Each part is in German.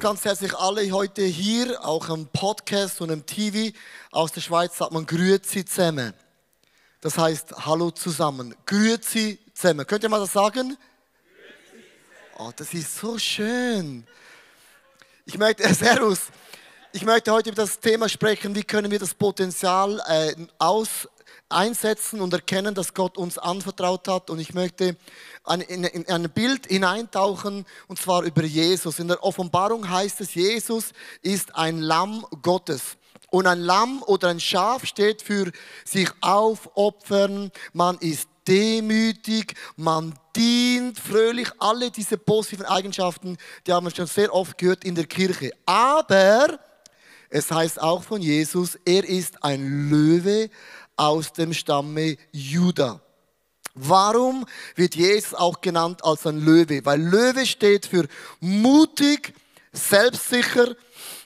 ganz herzlich alle heute hier, auch am Podcast und im TV. Aus der Schweiz sagt man Grüezi zusammen. Das heißt Hallo zusammen. Grüezi zusammen. Könnt ihr mal das sagen? Oh, das ist so schön. Ich möchte, äh, Servus. Ich möchte heute über das Thema sprechen, wie können wir das Potenzial äh, aus, einsetzen und erkennen, dass Gott uns anvertraut hat. Und ich möchte in ein Bild hineintauchen, und zwar über Jesus. In der Offenbarung heißt es, Jesus ist ein Lamm Gottes. Und ein Lamm oder ein Schaf steht für sich aufopfern, man ist demütig, man dient fröhlich, alle diese positiven Eigenschaften, die haben wir schon sehr oft gehört in der Kirche. Aber es heißt auch von Jesus, er ist ein Löwe aus dem Stamme Juda. Warum wird Jesus auch genannt als ein Löwe? Weil Löwe steht für mutig, selbstsicher,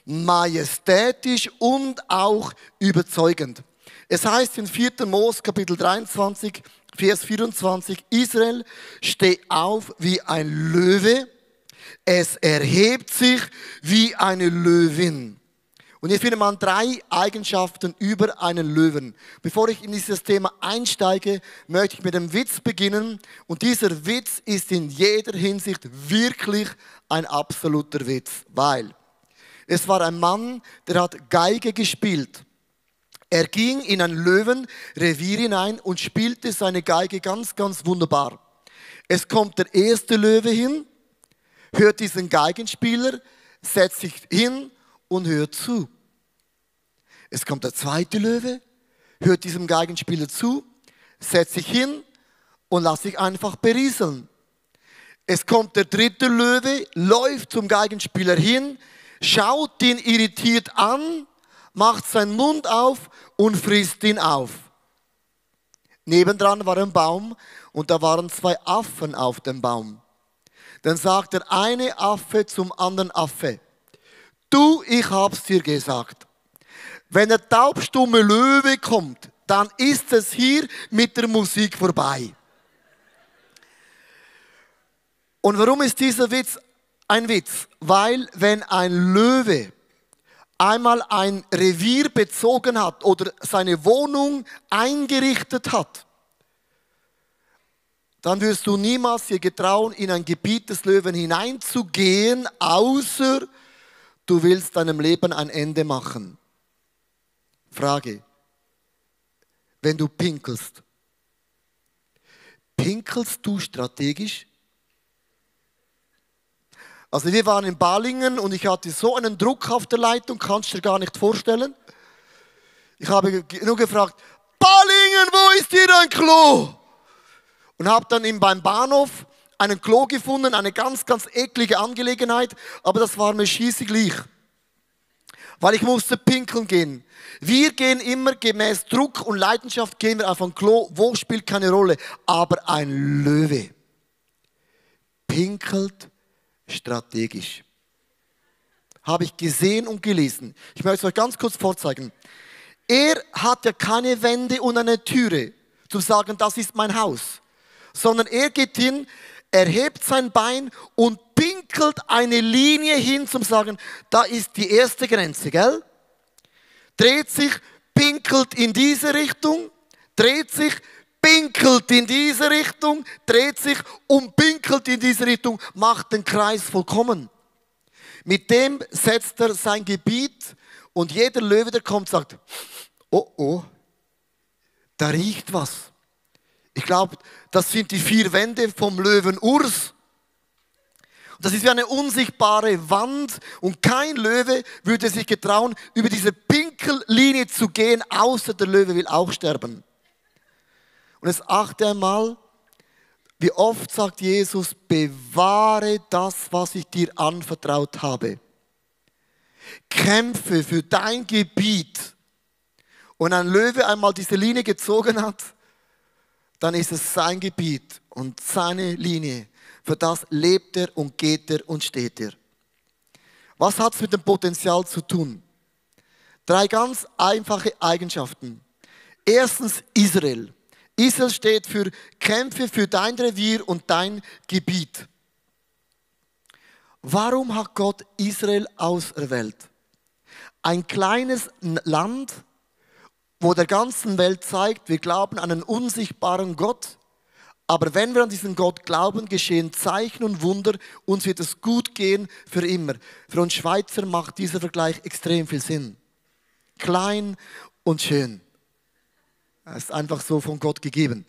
majestätisch und auch überzeugend. Es heißt in 4. Mose Kapitel 23, Vers 24, Israel steh auf wie ein Löwe, es erhebt sich wie eine Löwin. Und hier findet man drei Eigenschaften über einen Löwen. Bevor ich in dieses Thema einsteige, möchte ich mit einem Witz beginnen. Und dieser Witz ist in jeder Hinsicht wirklich ein absoluter Witz, weil es war ein Mann, der hat Geige gespielt. Er ging in ein Löwenrevier hinein und spielte seine Geige ganz, ganz wunderbar. Es kommt der erste Löwe hin, hört diesen Geigenspieler, setzt sich hin und hört zu. Es kommt der zweite Löwe, hört diesem Geigenspieler zu, setzt sich hin und lässt sich einfach berieseln. Es kommt der dritte Löwe, läuft zum Geigenspieler hin, schaut ihn irritiert an, macht seinen Mund auf und frisst ihn auf. Nebendran war ein Baum und da waren zwei Affen auf dem Baum. Dann sagt der eine Affe zum anderen Affe, du, ich hab's dir gesagt. Wenn der taubstumme Löwe kommt, dann ist es hier mit der Musik vorbei. Und warum ist dieser Witz ein Witz? Weil wenn ein Löwe einmal ein Revier bezogen hat oder seine Wohnung eingerichtet hat, dann wirst du niemals dir getrauen, in ein Gebiet des Löwen hineinzugehen, außer du willst deinem Leben ein Ende machen. Frage. Wenn du pinkelst, pinkelst du strategisch? Also wir waren in Balingen und ich hatte so einen Druck auf der Leitung, kannst du dir gar nicht vorstellen. Ich habe nur gefragt, Balingen, wo ist hier ein Klo? Und habe dann eben beim Bahnhof einen Klo gefunden, eine ganz, ganz eklige Angelegenheit, aber das war mir schießig gleich weil ich musste pinkeln gehen. Wir gehen immer gemäß Druck und Leidenschaft gehen wir auf ein Klo, wo spielt keine Rolle. Aber ein Löwe pinkelt strategisch. Habe ich gesehen und gelesen. Ich möchte es euch ganz kurz vorzeigen. Er hat ja keine Wände und eine Türe, zu sagen, das ist mein Haus. Sondern er geht hin, erhebt sein Bein und pinkelt eine Linie hin zum sagen, da ist die erste Grenze, gell? Dreht sich, pinkelt in diese Richtung, dreht sich, pinkelt in diese Richtung, dreht sich und pinkelt in diese Richtung, macht den Kreis vollkommen. Mit dem setzt er sein Gebiet und jeder Löwe, der kommt, sagt, oh oh, da riecht was. Ich glaube, das sind die vier Wände vom Löwen Urs. Das ist wie eine unsichtbare Wand und kein Löwe würde sich getrauen, über diese Pinkellinie zu gehen, außer der Löwe will auch sterben. Und jetzt achte einmal, wie oft sagt Jesus, bewahre das, was ich dir anvertraut habe. Kämpfe für dein Gebiet. Und ein Löwe einmal diese Linie gezogen hat, dann ist es sein Gebiet und seine Linie. Für das lebt er und geht er und steht er. Was hat es mit dem Potenzial zu tun? Drei ganz einfache Eigenschaften. Erstens Israel. Israel steht für Kämpfe für dein Revier und dein Gebiet. Warum hat Gott Israel auserwählt? Ein kleines Land, wo der ganzen Welt zeigt, wir glauben an einen unsichtbaren Gott, aber wenn wir an diesen Gott glauben, geschehen Zeichen und Wunder, uns wird es gut gehen für immer. Für uns Schweizer macht dieser Vergleich extrem viel Sinn. Klein und schön. Es ist einfach so von Gott gegeben.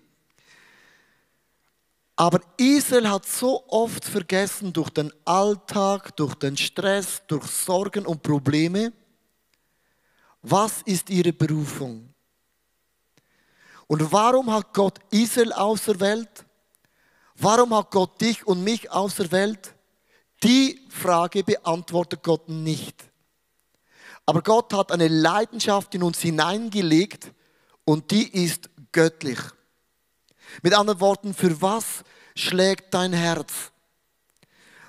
Aber Israel hat so oft vergessen durch den Alltag, durch den Stress, durch Sorgen und Probleme, was ist ihre Berufung? Und warum hat Gott Israel auserwählt? Warum hat Gott dich und mich auserwählt? Die Frage beantwortet Gott nicht. Aber Gott hat eine Leidenschaft in uns hineingelegt und die ist göttlich. Mit anderen Worten, für was schlägt dein Herz?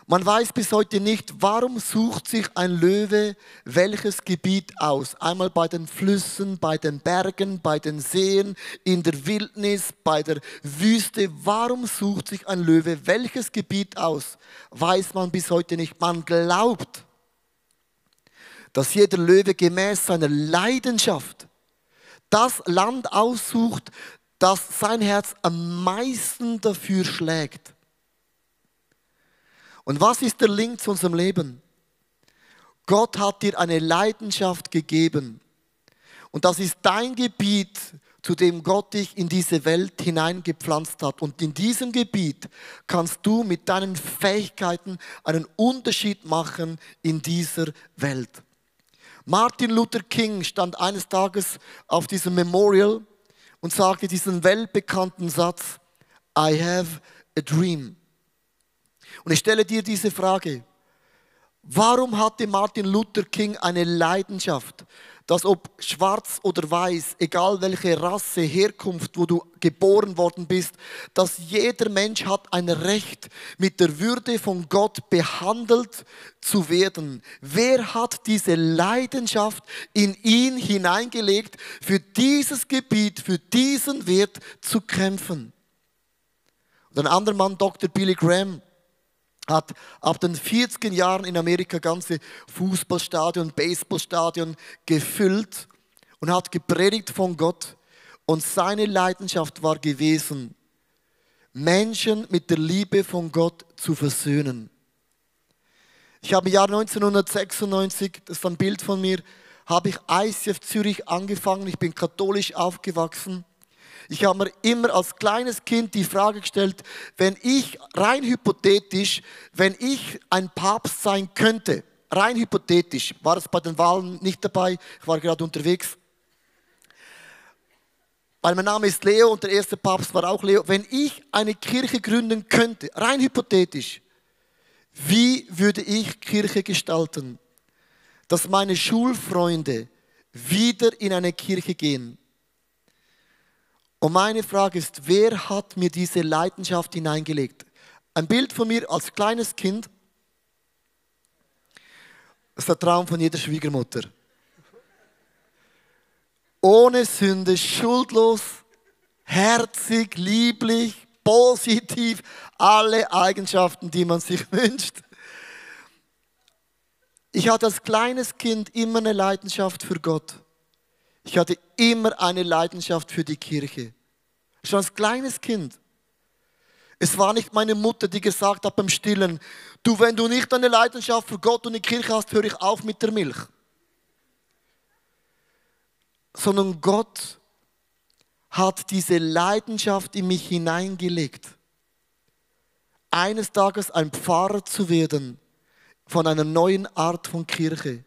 Man weiß bis heute nicht, warum sucht sich ein Löwe welches Gebiet aus. Einmal bei den Flüssen, bei den Bergen, bei den Seen, in der Wildnis, bei der Wüste. Warum sucht sich ein Löwe welches Gebiet aus? Weiß man bis heute nicht. Man glaubt, dass jeder Löwe gemäß seiner Leidenschaft das Land aussucht, das sein Herz am meisten dafür schlägt. Und was ist der Link zu unserem Leben? Gott hat dir eine Leidenschaft gegeben. Und das ist dein Gebiet, zu dem Gott dich in diese Welt hineingepflanzt hat. Und in diesem Gebiet kannst du mit deinen Fähigkeiten einen Unterschied machen in dieser Welt. Martin Luther King stand eines Tages auf diesem Memorial und sagte diesen weltbekannten Satz, I have a dream. Und ich stelle dir diese Frage. Warum hatte Martin Luther King eine Leidenschaft, dass ob schwarz oder weiß, egal welche Rasse, Herkunft, wo du geboren worden bist, dass jeder Mensch hat ein Recht, mit der Würde von Gott behandelt zu werden. Wer hat diese Leidenschaft in ihn hineingelegt, für dieses Gebiet, für diesen Wert zu kämpfen? Und ein anderer Mann, Dr. Billy Graham, hat ab den 40er Jahren in Amerika ganze Fußballstadion, Baseballstadion gefüllt und hat gepredigt von Gott. Und seine Leidenschaft war gewesen, Menschen mit der Liebe von Gott zu versöhnen. Ich habe im Jahr 1996, das ist ein Bild von mir, habe ich ICF Zürich angefangen. Ich bin katholisch aufgewachsen. Ich habe mir immer als kleines Kind die Frage gestellt, wenn ich rein hypothetisch, wenn ich ein Papst sein könnte, rein hypothetisch, war es bei den Wahlen nicht dabei, ich war gerade unterwegs, weil mein Name ist Leo und der erste Papst war auch Leo, wenn ich eine Kirche gründen könnte, rein hypothetisch, wie würde ich Kirche gestalten, dass meine Schulfreunde wieder in eine Kirche gehen? Und meine Frage ist, wer hat mir diese Leidenschaft hineingelegt? Ein Bild von mir als kleines Kind. Das ist der Traum von jeder Schwiegermutter. Ohne Sünde, schuldlos, herzig, lieblich, positiv, alle Eigenschaften, die man sich wünscht. Ich hatte als kleines Kind immer eine Leidenschaft für Gott. Ich hatte immer eine Leidenschaft für die Kirche. Schon als kleines Kind. Es war nicht meine Mutter, die gesagt hat beim Stillen, du, wenn du nicht eine Leidenschaft für Gott und die Kirche hast, höre ich auf mit der Milch. Sondern Gott hat diese Leidenschaft in mich hineingelegt. Eines Tages ein Pfarrer zu werden von einer neuen Art von Kirche.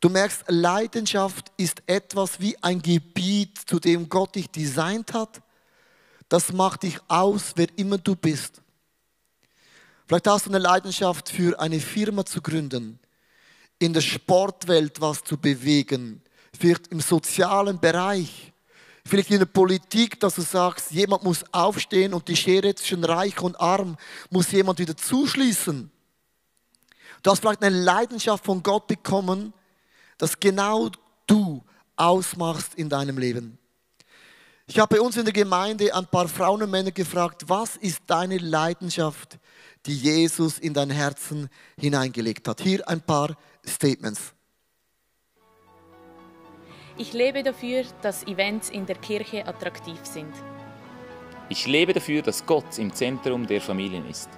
Du merkst, Leidenschaft ist etwas wie ein Gebiet, zu dem Gott dich designt hat. Das macht dich aus, wer immer du bist. Vielleicht hast du eine Leidenschaft für eine Firma zu gründen, in der Sportwelt was zu bewegen, vielleicht im sozialen Bereich, vielleicht in der Politik, dass du sagst, jemand muss aufstehen und die Schere zwischen Reich und Arm muss jemand wieder zuschließen. Du hast vielleicht eine Leidenschaft von Gott bekommen, das genau du ausmachst in deinem Leben. Ich habe bei uns in der Gemeinde ein paar Frauen und Männer gefragt, was ist deine Leidenschaft, die Jesus in dein Herzen hineingelegt hat? Hier ein paar Statements. Ich lebe dafür, dass Events in der Kirche attraktiv sind. Ich lebe dafür, dass Gott im Zentrum der Familien ist.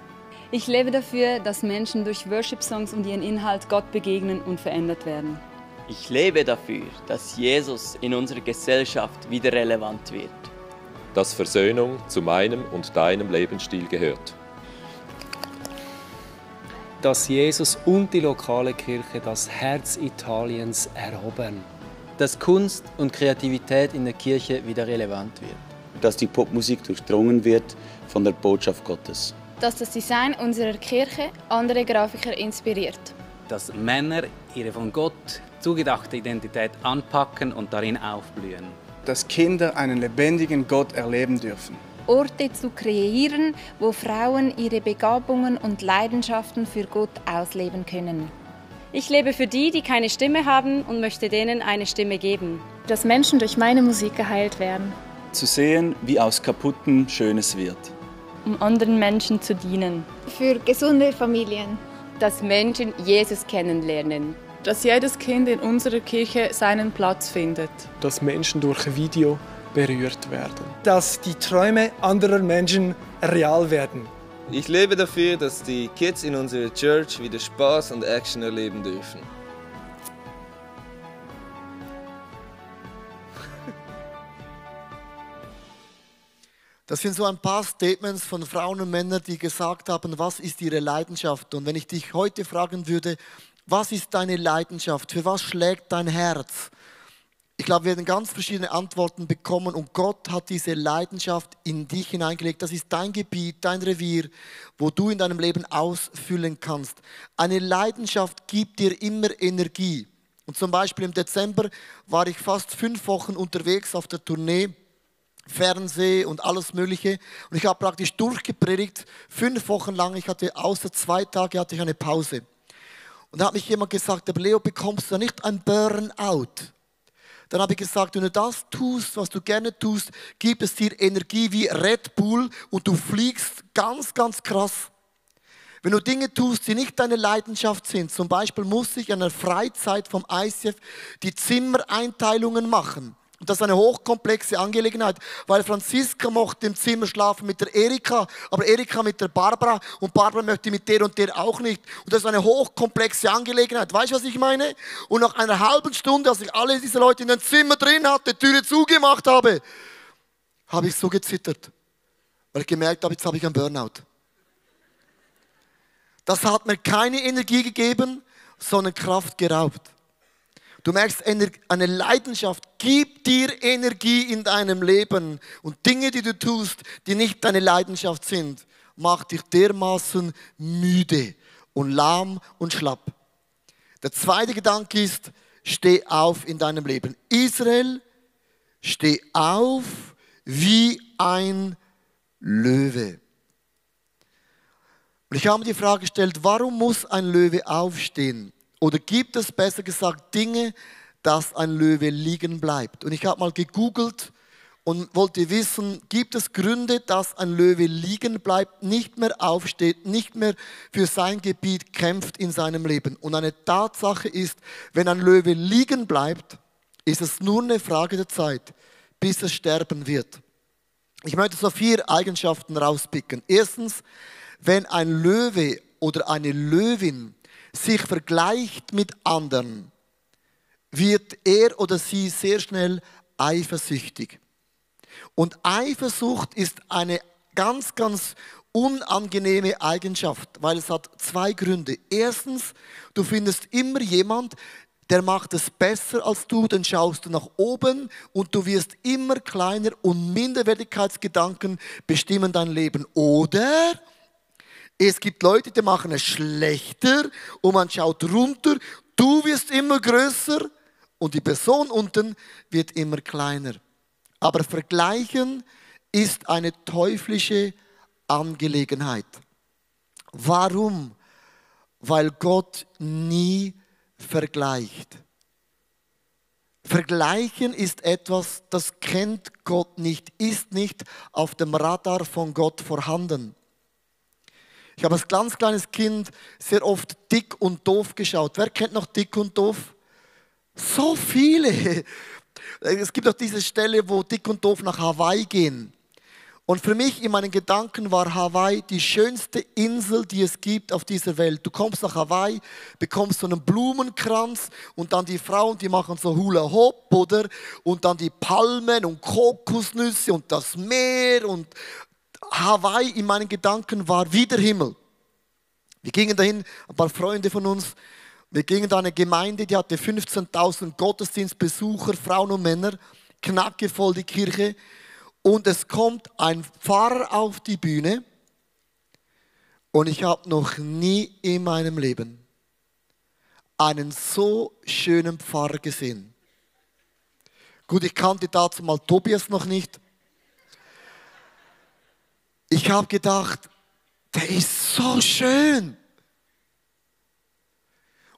Ich lebe dafür, dass Menschen durch Worship-Songs und ihren Inhalt Gott begegnen und verändert werden. Ich lebe dafür, dass Jesus in unserer Gesellschaft wieder relevant wird. Dass Versöhnung zu meinem und deinem Lebensstil gehört. Dass Jesus und die lokale Kirche das Herz Italiens erobern dass Kunst und Kreativität in der Kirche wieder relevant wird. Dass die Popmusik durchdrungen wird von der Botschaft Gottes. Dass das Design unserer Kirche andere Grafiker inspiriert. Dass Männer ihre von Gott zugedachte Identität anpacken und darin aufblühen. Dass Kinder einen lebendigen Gott erleben dürfen. Orte zu kreieren, wo Frauen ihre Begabungen und Leidenschaften für Gott ausleben können. Ich lebe für die, die keine Stimme haben und möchte denen eine Stimme geben. Dass Menschen durch meine Musik geheilt werden. Zu sehen, wie aus Kaputten Schönes wird. Um anderen Menschen zu dienen. Für gesunde Familien. Dass Menschen Jesus kennenlernen. Dass jedes Kind in unserer Kirche seinen Platz findet. Dass Menschen durch Video berührt werden. Dass die Träume anderer Menschen real werden. Ich lebe dafür, dass die Kids in unserer Church wieder Spaß und Action erleben dürfen. Das sind so ein paar Statements von Frauen und Männern, die gesagt haben, was ist ihre Leidenschaft? Und wenn ich dich heute fragen würde, was ist deine Leidenschaft? Für was schlägt dein Herz? Ich glaube, wir werden ganz verschiedene Antworten bekommen und Gott hat diese Leidenschaft in dich hineingelegt. Das ist dein Gebiet, dein Revier, wo du in deinem Leben ausfüllen kannst. Eine Leidenschaft gibt dir immer Energie. Und zum Beispiel im Dezember war ich fast fünf Wochen unterwegs auf der Tournee. Fernseh und alles Mögliche. Und ich habe praktisch durchgepredigt, fünf Wochen lang. Ich hatte außer zwei Tage hatte ich eine Pause. Und da hat mich jemand gesagt, aber Leo, bekommst du nicht ein Burnout? Dann habe ich gesagt, wenn du das tust, was du gerne tust, gibt es dir Energie wie Red Bull und du fliegst ganz, ganz krass. Wenn du Dinge tust, die nicht deine Leidenschaft sind, zum Beispiel muss ich an der Freizeit vom ICF die Zimmereinteilungen machen. Und das ist eine hochkomplexe Angelegenheit, weil Franziska mochte im Zimmer schlafen mit der Erika, aber Erika mit der Barbara und Barbara möchte mit der und der auch nicht. Und das ist eine hochkomplexe Angelegenheit. Weißt du, was ich meine? Und nach einer halben Stunde, als ich alle diese Leute in dem Zimmer drin hatte, Türe zugemacht habe, habe ich so gezittert, weil ich gemerkt habe, jetzt habe ich einen Burnout. Das hat mir keine Energie gegeben, sondern Kraft geraubt. Du merkst, eine Leidenschaft gibt dir Energie in deinem Leben. Und Dinge, die du tust, die nicht deine Leidenschaft sind, macht dich dermaßen müde und lahm und schlapp. Der zweite Gedanke ist, steh auf in deinem Leben. Israel, steh auf wie ein Löwe. Und ich habe mir die Frage gestellt, warum muss ein Löwe aufstehen? Oder gibt es besser gesagt Dinge, dass ein Löwe liegen bleibt? Und ich habe mal gegoogelt und wollte wissen, gibt es Gründe, dass ein Löwe liegen bleibt, nicht mehr aufsteht, nicht mehr für sein Gebiet kämpft in seinem Leben? Und eine Tatsache ist, wenn ein Löwe liegen bleibt, ist es nur eine Frage der Zeit, bis es sterben wird. Ich möchte so vier Eigenschaften rauspicken. Erstens, wenn ein Löwe oder eine Löwin sich vergleicht mit anderen, wird er oder sie sehr schnell eifersüchtig. Und Eifersucht ist eine ganz, ganz unangenehme Eigenschaft, weil es hat zwei Gründe. Erstens, du findest immer jemand, der macht es besser als du, dann schaust du nach oben und du wirst immer kleiner und Minderwertigkeitsgedanken bestimmen dein Leben. Oder es gibt Leute, die machen es schlechter und man schaut runter. Du wirst immer größer und die Person unten wird immer kleiner. Aber vergleichen ist eine teuflische Angelegenheit. Warum? Weil Gott nie vergleicht. Vergleichen ist etwas, das kennt Gott nicht, ist nicht auf dem Radar von Gott vorhanden. Ich habe als ganz kleines Kind sehr oft dick und doof geschaut. Wer kennt noch dick und doof? So viele. Es gibt auch diese Stelle, wo dick und doof nach Hawaii gehen. Und für mich in meinen Gedanken war Hawaii die schönste Insel, die es gibt auf dieser Welt. Du kommst nach Hawaii, bekommst so einen Blumenkranz und dann die Frauen, die machen so Hula Hoop, oder? Und dann die Palmen und Kokosnüsse und das Meer und Hawaii in meinen Gedanken war wie der Himmel. Wir gingen dahin, ein paar Freunde von uns, wir gingen da eine Gemeinde, die hatte 15.000 Gottesdienstbesucher, Frauen und Männer, knackevoll die Kirche und es kommt ein Pfarrer auf die Bühne und ich habe noch nie in meinem Leben einen so schönen Pfarrer gesehen. Gut, ich kannte dazu mal Tobias noch nicht. Ich habe gedacht, der ist so schön.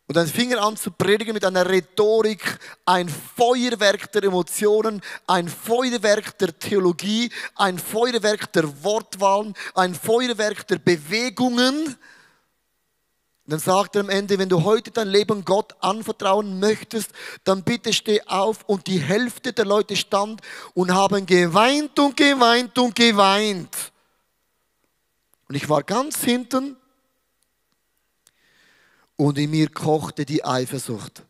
Und dann fing er an zu predigen mit einer Rhetorik, ein Feuerwerk der Emotionen, ein Feuerwerk der Theologie, ein Feuerwerk der Wortwahlen, ein Feuerwerk der Bewegungen. Und dann sagt er am Ende, wenn du heute dein Leben Gott anvertrauen möchtest, dann bitte steh auf. Und die Hälfte der Leute stand und haben geweint und geweint und geweint. Und ich war ganz hinten und in mir kochte die Eifersucht.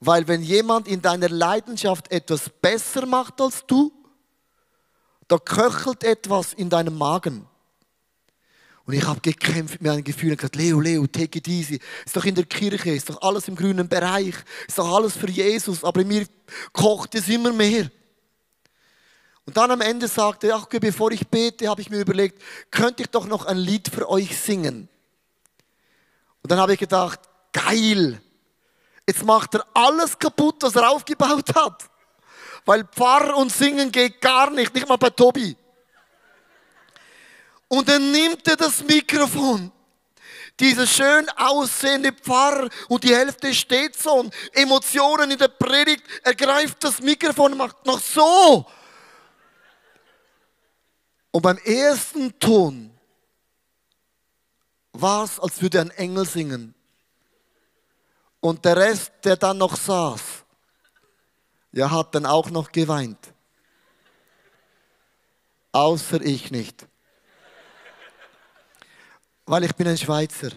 Weil wenn jemand in deiner Leidenschaft etwas besser macht als du, da köchelt etwas in deinem Magen. Und ich habe gekämpft mit meinen Gefühlen und gesagt, Leo, Leo, take it easy. Ist doch in der Kirche, ist doch alles im grünen Bereich, ist doch alles für Jesus, aber in mir kocht es immer mehr. Und dann am Ende sagte er, ach, bevor ich bete, habe ich mir überlegt, könnte ich doch noch ein Lied für euch singen. Und dann habe ich gedacht, geil, jetzt macht er alles kaputt, was er aufgebaut hat. Weil Pfarr und Singen geht gar nicht, nicht mal bei Tobi. Und dann nimmt er das Mikrofon, dieser schön aussehende Pfarrer und die Hälfte steht so und Emotionen in der Predigt, er greift das Mikrofon und macht noch so. Und beim ersten Ton war es, als würde ein Engel singen. Und der Rest, der dann noch saß, ja, hat dann auch noch geweint. Außer ich nicht. Weil ich bin ein Schweizer.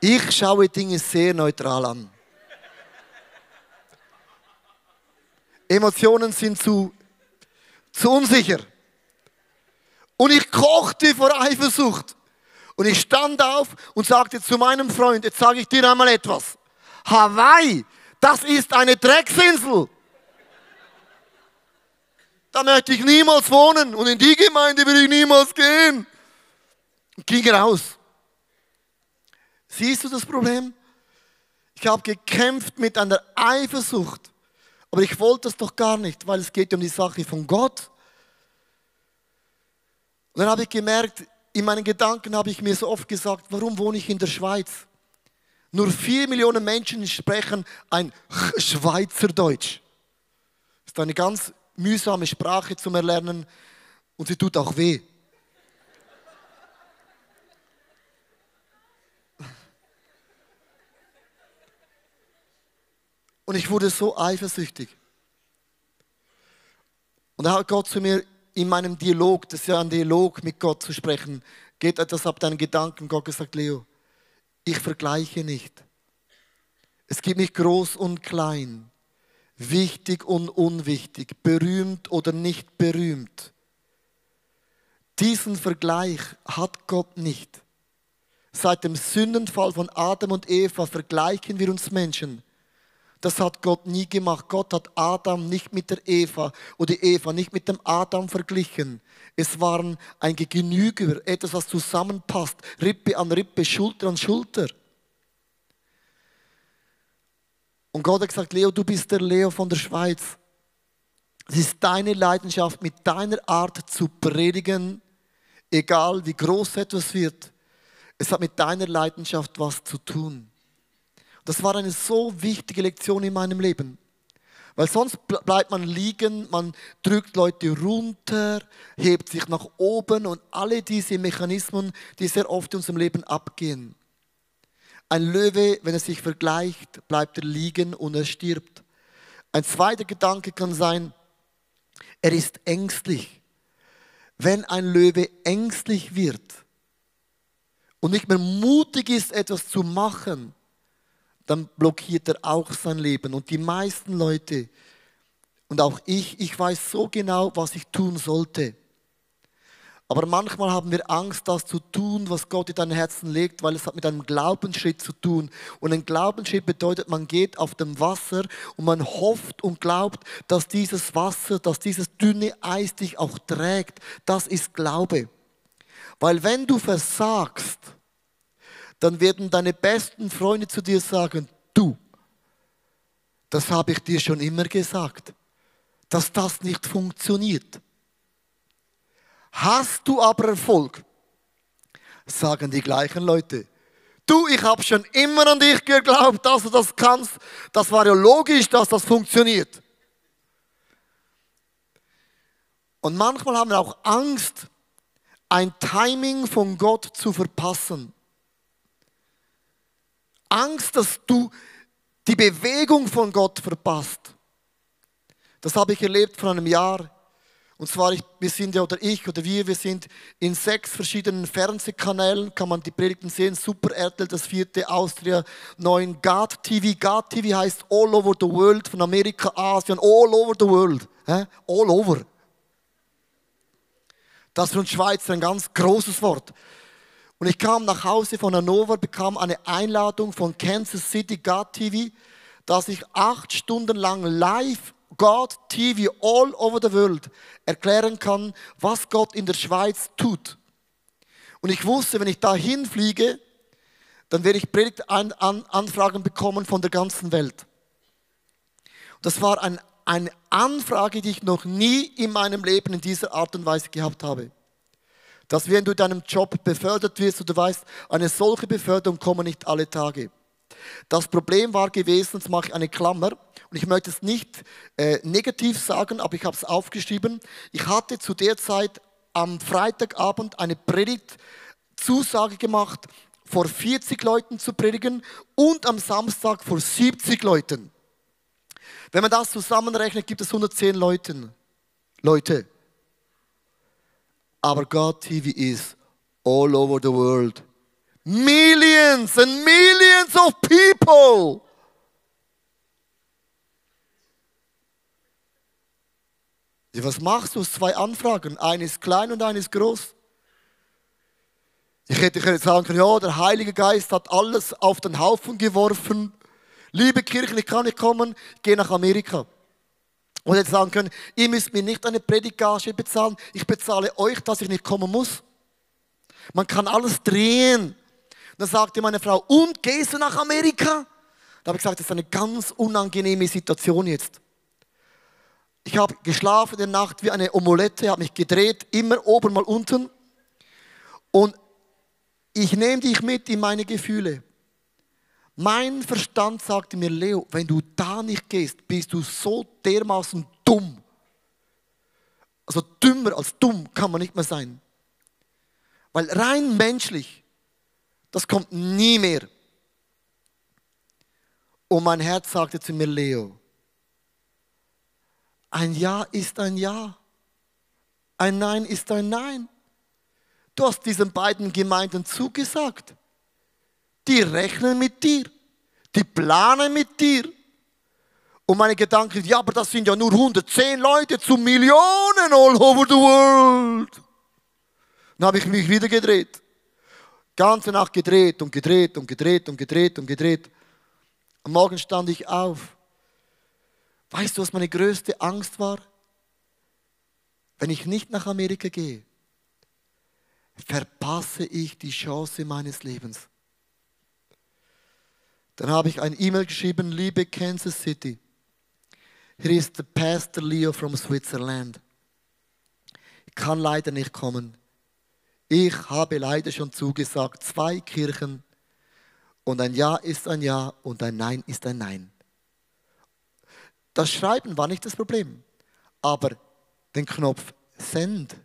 Ich schaue Dinge sehr neutral an. Emotionen sind zu, zu unsicher. Und ich kochte vor Eifersucht. Und ich stand auf und sagte zu meinem Freund, jetzt sage ich dir einmal etwas. Hawaii, das ist eine Drecksinsel. Da möchte ich niemals wohnen und in die Gemeinde will ich niemals gehen. Und ging raus. Siehst du das Problem? Ich habe gekämpft mit einer Eifersucht, aber ich wollte das doch gar nicht, weil es geht um die Sache von Gott. Und dann habe ich gemerkt, in meinen Gedanken habe ich mir so oft gesagt, warum wohne ich in der Schweiz? Nur vier Millionen Menschen sprechen ein Schweizerdeutsch. Das ist eine ganz mühsame Sprache zum Erlernen und sie tut auch weh. Und ich wurde so eifersüchtig. Und da hat Gott zu mir in meinem Dialog, das ist ja ein Dialog mit Gott zu sprechen, geht etwas ab deinen Gedanken. Gott gesagt, Leo, ich vergleiche nicht. Es gibt nicht groß und klein, wichtig und unwichtig, berühmt oder nicht berühmt. Diesen Vergleich hat Gott nicht. Seit dem Sündenfall von Adam und Eva vergleichen wir uns Menschen. Das hat Gott nie gemacht. Gott hat Adam nicht mit der Eva oder Eva nicht mit dem Adam verglichen. Es waren ein Genüger, etwas, was zusammenpasst, Rippe an Rippe, Schulter an Schulter. Und Gott hat gesagt, Leo, du bist der Leo von der Schweiz. Es ist deine Leidenschaft, mit deiner Art zu predigen, egal wie groß etwas wird. Es hat mit deiner Leidenschaft was zu tun. Das war eine so wichtige Lektion in meinem Leben. Weil sonst bleibt man liegen, man drückt Leute runter, hebt sich nach oben und alle diese Mechanismen, die sehr oft in unserem Leben abgehen. Ein Löwe, wenn er sich vergleicht, bleibt er liegen und er stirbt. Ein zweiter Gedanke kann sein, er ist ängstlich. Wenn ein Löwe ängstlich wird und nicht mehr mutig ist, etwas zu machen, dann blockiert er auch sein Leben. Und die meisten Leute und auch ich, ich weiß so genau, was ich tun sollte. Aber manchmal haben wir Angst, das zu tun, was Gott in dein Herzen legt, weil es hat mit einem Glaubensschritt zu tun. Und ein Glaubensschritt bedeutet, man geht auf dem Wasser und man hofft und glaubt, dass dieses Wasser, dass dieses dünne Eis dich auch trägt. Das ist Glaube. Weil wenn du versagst, dann werden deine besten Freunde zu dir sagen, du, das habe ich dir schon immer gesagt, dass das nicht funktioniert. Hast du aber Erfolg, sagen die gleichen Leute. Du, ich habe schon immer an dich geglaubt, dass du das kannst. Das war ja logisch, dass das funktioniert. Und manchmal haben wir auch Angst, ein Timing von Gott zu verpassen. Angst, dass du die Bewegung von Gott verpasst. Das habe ich erlebt vor einem Jahr. Und zwar, ich, wir sind ja, oder ich oder wir, wir sind in sechs verschiedenen Fernsehkanälen, kann man die Predigten sehen, Super RTL, das vierte, Austria, neun, God TV. God TV heißt All Over the World, von Amerika, Asien, All Over the World. All over. Das ist für uns Schweizer ein ganz großes Wort. Und ich kam nach Hause von Hannover, bekam eine Einladung von Kansas City God TV, dass ich acht Stunden lang live God TV all over the world erklären kann, was Gott in der Schweiz tut. Und ich wusste, wenn ich da hinfliege, dann werde ich Predigtanfragen bekommen von der ganzen Welt. Das war ein, eine Anfrage, die ich noch nie in meinem Leben in dieser Art und Weise gehabt habe. Dass wenn du in deinem Job befördert wirst und du weißt, eine solche Beförderung kommt nicht alle Tage. Das Problem war gewesen, jetzt mache ich eine Klammer, und ich möchte es nicht äh, negativ sagen, aber ich habe es aufgeschrieben. Ich hatte zu der Zeit am Freitagabend eine Predigt-Zusage gemacht, vor 40 Leuten zu predigen und am Samstag vor 70 Leuten. Wenn man das zusammenrechnet, gibt es 110 Leuten. Leute. Aber God TV is all over the world. Millions and millions of people. Was machst du aus zwei Anfragen? Eine ist klein und eine ist groß. Ich hätte jetzt sagen können, ja, der Heilige Geist hat alles auf den Haufen geworfen. Liebe Kirche, ich kann nicht kommen, ich gehe nach Amerika. Oder hätte sagen können, ihr müsst mir nicht eine Predigage bezahlen, ich bezahle euch, dass ich nicht kommen muss. Man kann alles drehen. Dann sagte meine Frau, und gehst du nach Amerika? Da habe ich gesagt, das ist eine ganz unangenehme Situation jetzt. Ich habe geschlafen in der Nacht wie eine Omelette, habe mich gedreht, immer oben mal unten. Und ich nehme dich mit in meine Gefühle. Mein Verstand sagte mir, Leo, wenn du da nicht gehst, bist du so dermaßen dumm. Also dümmer als dumm kann man nicht mehr sein. Weil rein menschlich, das kommt nie mehr. Und mein Herz sagte zu mir, Leo, ein Ja ist ein Ja. Ein Nein ist ein Nein. Du hast diesen beiden Gemeinden zugesagt. Die rechnen mit dir. Die planen mit dir. Und meine Gedanken, ja, aber das sind ja nur 110 Leute zu Millionen all over the world. Dann habe ich mich wieder gedreht. Ganze Nacht gedreht und gedreht und gedreht und gedreht und gedreht. Am Morgen stand ich auf Weißt du, was meine größte Angst war? Wenn ich nicht nach Amerika gehe, verpasse ich die Chance meines Lebens. Dann habe ich ein E-Mail geschrieben, liebe Kansas City, hier ist der Pastor Leo from Switzerland. Ich kann leider nicht kommen. Ich habe leider schon zugesagt, zwei Kirchen und ein Ja ist ein Ja und ein Nein ist ein Nein. Das Schreiben war nicht das Problem, aber den Knopf Send.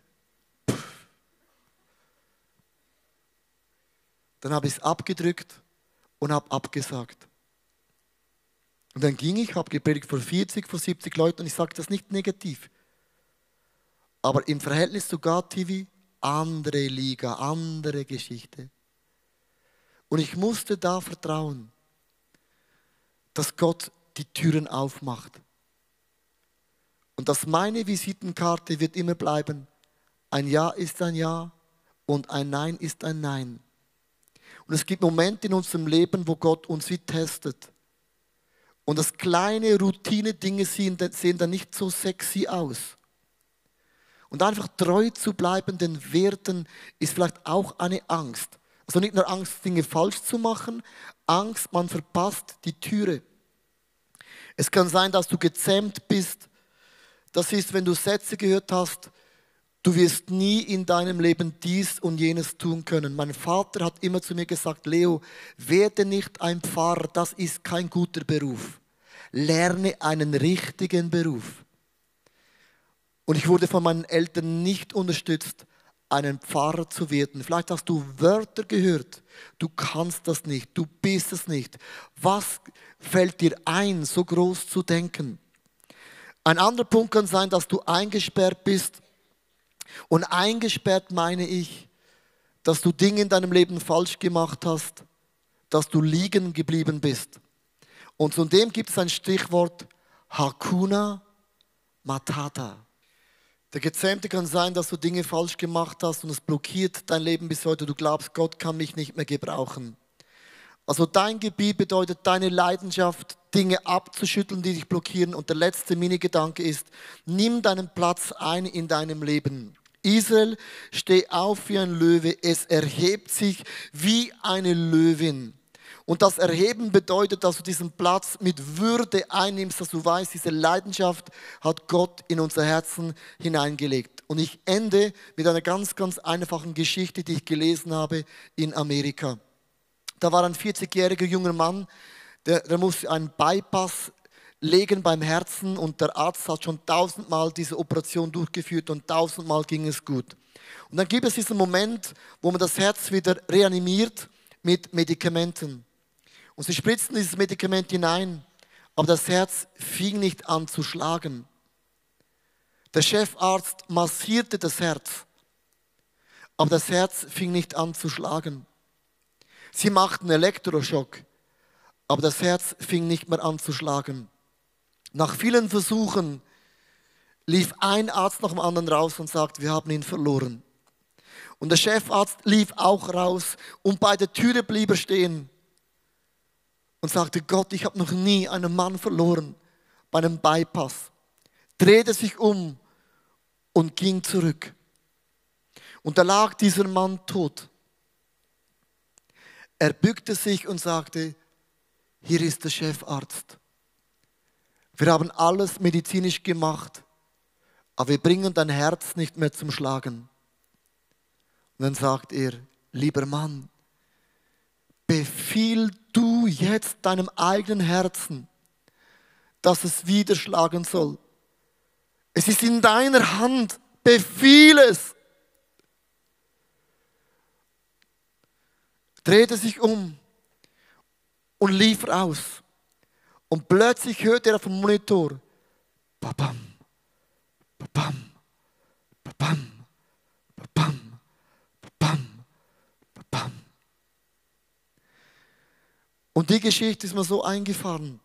Pff. Dann habe ich es abgedrückt und habe abgesagt. Und dann ging ich, habe gepredigt vor 40, vor 70 Leuten und ich sage das nicht negativ. Aber im Verhältnis zu God TV, andere Liga, andere Geschichte. Und ich musste da vertrauen, dass Gott die Türen aufmacht. Und dass meine Visitenkarte wird immer bleiben, ein Ja ist ein Ja und ein Nein ist ein Nein. Und es gibt Momente in unserem Leben, wo Gott uns wie testet. Und das kleine Routine-Dinge sehen, dann nicht so sexy aus. Und einfach treu zu bleiben den Werten ist vielleicht auch eine Angst. Also nicht nur Angst, Dinge falsch zu machen, Angst, man verpasst die Türe. Es kann sein, dass du gezähmt bist. Das ist, wenn du Sätze gehört hast, du wirst nie in deinem Leben dies und jenes tun können. Mein Vater hat immer zu mir gesagt, Leo, werde nicht ein Pfarrer, das ist kein guter Beruf. Lerne einen richtigen Beruf. Und ich wurde von meinen Eltern nicht unterstützt, einen Pfarrer zu werden. Vielleicht hast du Wörter gehört. Du kannst das nicht. Du bist es nicht. Was fällt dir ein, so groß zu denken? Ein anderer Punkt kann sein, dass du eingesperrt bist. Und eingesperrt meine ich, dass du Dinge in deinem Leben falsch gemacht hast, dass du liegen geblieben bist. Und zu dem gibt es ein Stichwort Hakuna Matata. Der Gezähmte kann sein, dass du Dinge falsch gemacht hast und es blockiert dein Leben bis heute. Du glaubst, Gott kann mich nicht mehr gebrauchen. Also dein Gebiet bedeutet deine Leidenschaft, Dinge abzuschütteln, die dich blockieren. Und der letzte Mini-Gedanke ist, nimm deinen Platz ein in deinem Leben. Israel, steh auf wie ein Löwe, es erhebt sich wie eine Löwin. Und das Erheben bedeutet, dass du diesen Platz mit Würde einnimmst, dass du weißt, diese Leidenschaft hat Gott in unser Herzen hineingelegt. Und ich ende mit einer ganz, ganz einfachen Geschichte, die ich gelesen habe in Amerika. Da war ein 40-jähriger junger Mann, der, der musste einen Bypass legen beim Herzen und der Arzt hat schon tausendmal diese Operation durchgeführt und tausendmal ging es gut. Und dann gibt es diesen Moment, wo man das Herz wieder reanimiert mit Medikamenten. Und sie spritzten dieses Medikament hinein, aber das Herz fing nicht an zu schlagen. Der Chefarzt massierte das Herz, aber das Herz fing nicht an zu schlagen. Sie machten Elektroschock, aber das Herz fing nicht mehr an zu schlagen. Nach vielen Versuchen lief ein Arzt nach dem anderen raus und sagt, wir haben ihn verloren. Und der Chefarzt lief auch raus und bei der Türe blieb er stehen und sagte, Gott, ich habe noch nie einen Mann verloren bei einem Bypass. Drehte sich um und ging zurück. Und da lag dieser Mann tot. Er bückte sich und sagte, hier ist der Chefarzt. Wir haben alles medizinisch gemacht, aber wir bringen dein Herz nicht mehr zum Schlagen. Und dann sagt er, lieber Mann, befiehl du jetzt deinem eigenen Herzen, dass es wieder schlagen soll. Es ist in deiner Hand. Befiehl es. Drehte sich um und lief raus. Und plötzlich hörte er auf dem Monitor, babam, babam, babam, babam, babam, babam. Und die Geschichte ist mir so eingefahren.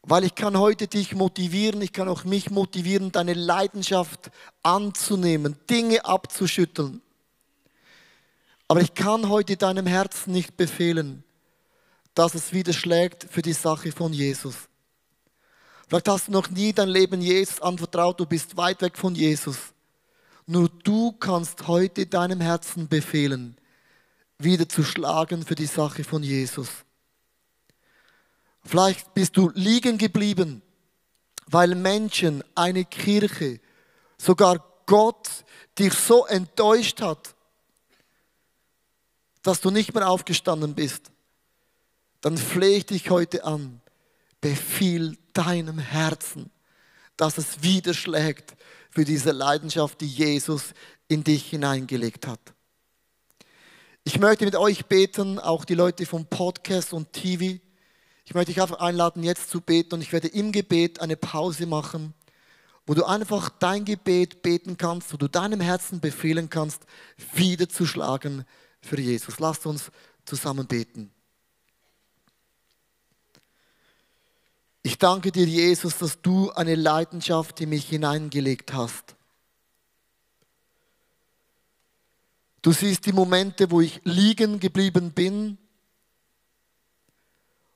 Weil ich kann heute dich motivieren, ich kann auch mich motivieren, deine Leidenschaft anzunehmen, Dinge abzuschütteln. Aber ich kann heute deinem Herzen nicht befehlen, dass es wieder schlägt für die Sache von Jesus. Vielleicht hast du noch nie dein Leben Jesus anvertraut, du bist weit weg von Jesus. Nur du kannst heute deinem Herzen befehlen, wieder zu schlagen für die Sache von Jesus. Vielleicht bist du liegen geblieben, weil Menschen, eine Kirche, sogar Gott dich so enttäuscht hat, dass du nicht mehr aufgestanden bist. Dann flehe ich dich heute an. befiehl deinem Herzen, dass es widerschlägt für diese Leidenschaft, die Jesus in dich hineingelegt hat. Ich möchte mit euch beten, auch die Leute vom Podcast und TV. Ich möchte dich einfach einladen, jetzt zu beten und ich werde im Gebet eine Pause machen, wo du einfach dein Gebet beten kannst, wo du deinem Herzen befehlen kannst, wieder zu schlagen für Jesus. Lasst uns zusammen beten. Ich danke dir, Jesus, dass du eine Leidenschaft in mich hineingelegt hast. Du siehst die Momente, wo ich liegen geblieben bin,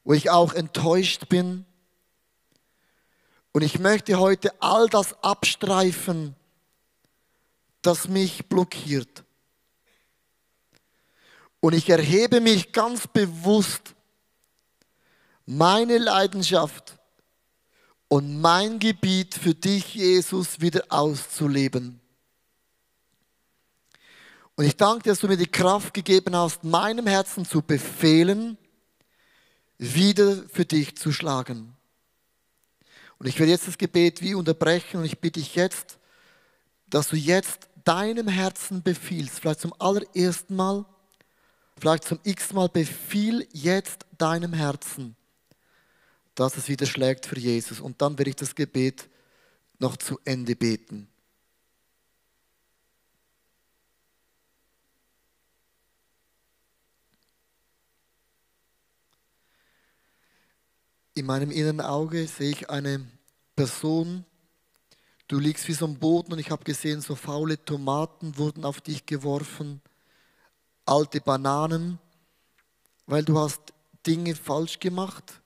wo ich auch enttäuscht bin. Und ich möchte heute all das abstreifen, das mich blockiert. Und ich erhebe mich ganz bewusst, meine Leidenschaft und mein Gebiet für dich, Jesus, wieder auszuleben. Und ich danke dir, dass du mir die Kraft gegeben hast, meinem Herzen zu befehlen, wieder für dich zu schlagen. Und ich werde jetzt das Gebet wie unterbrechen und ich bitte dich jetzt, dass du jetzt deinem Herzen befiehlst, vielleicht zum allerersten Mal, vielleicht zum x Mal, befiehl jetzt deinem Herzen, dass es wieder schlägt für Jesus. Und dann werde ich das Gebet noch zu Ende beten. In meinem inneren Auge sehe ich eine Person, du liegst wie so am Boden und ich habe gesehen, so faule Tomaten wurden auf dich geworfen, alte Bananen, weil du hast Dinge falsch gemacht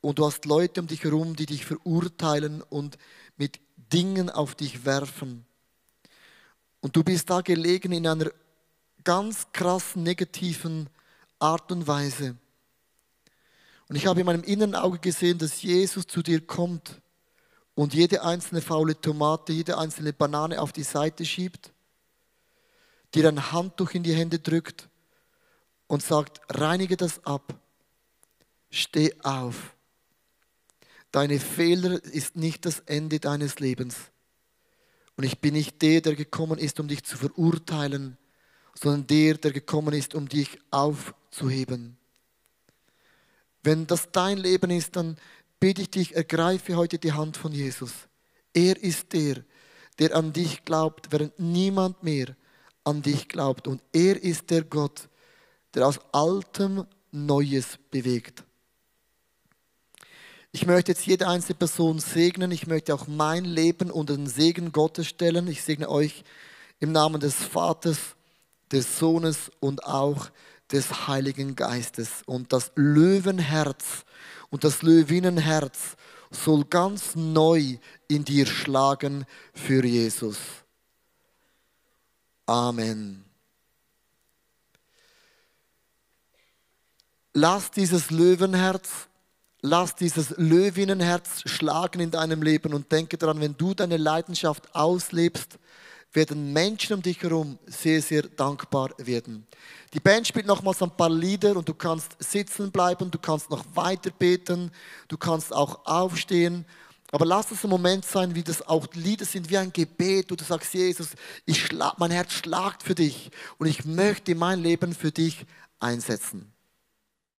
und du hast Leute um dich herum, die dich verurteilen und mit Dingen auf dich werfen. Und du bist da gelegen in einer ganz krassen negativen Art und Weise. Und ich habe in meinem inneren Auge gesehen, dass Jesus zu dir kommt und jede einzelne faule Tomate, jede einzelne Banane auf die Seite schiebt, dir ein Handtuch in die Hände drückt und sagt, reinige das ab, steh auf. Deine Fehler ist nicht das Ende deines Lebens. Und ich bin nicht der, der gekommen ist, um dich zu verurteilen, sondern der, der gekommen ist, um dich aufzuheben. Wenn das dein Leben ist, dann bitte ich dich, ergreife heute die Hand von Jesus. Er ist der, der an dich glaubt, während niemand mehr an dich glaubt. Und er ist der Gott, der aus Altem Neues bewegt. Ich möchte jetzt jede einzelne Person segnen. Ich möchte auch mein Leben unter den Segen Gottes stellen. Ich segne euch im Namen des Vaters, des Sohnes und auch des Heiligen Geistes. Und das Löwenherz und das Löwinnenherz soll ganz neu in dir schlagen für Jesus. Amen. Lass dieses Löwenherz, lass dieses Löwinnenherz schlagen in deinem Leben und denke daran, wenn du deine Leidenschaft auslebst, werden Menschen um dich herum sehr, sehr dankbar werden. Die Band spielt nochmals ein paar Lieder und du kannst sitzen bleiben, du kannst noch weiter beten, du kannst auch aufstehen. Aber lass es ein Moment sein, wie das auch Lieder sind, wie ein Gebet, wo du sagst, Jesus, ich schlag, mein Herz schlagt für dich und ich möchte mein Leben für dich einsetzen.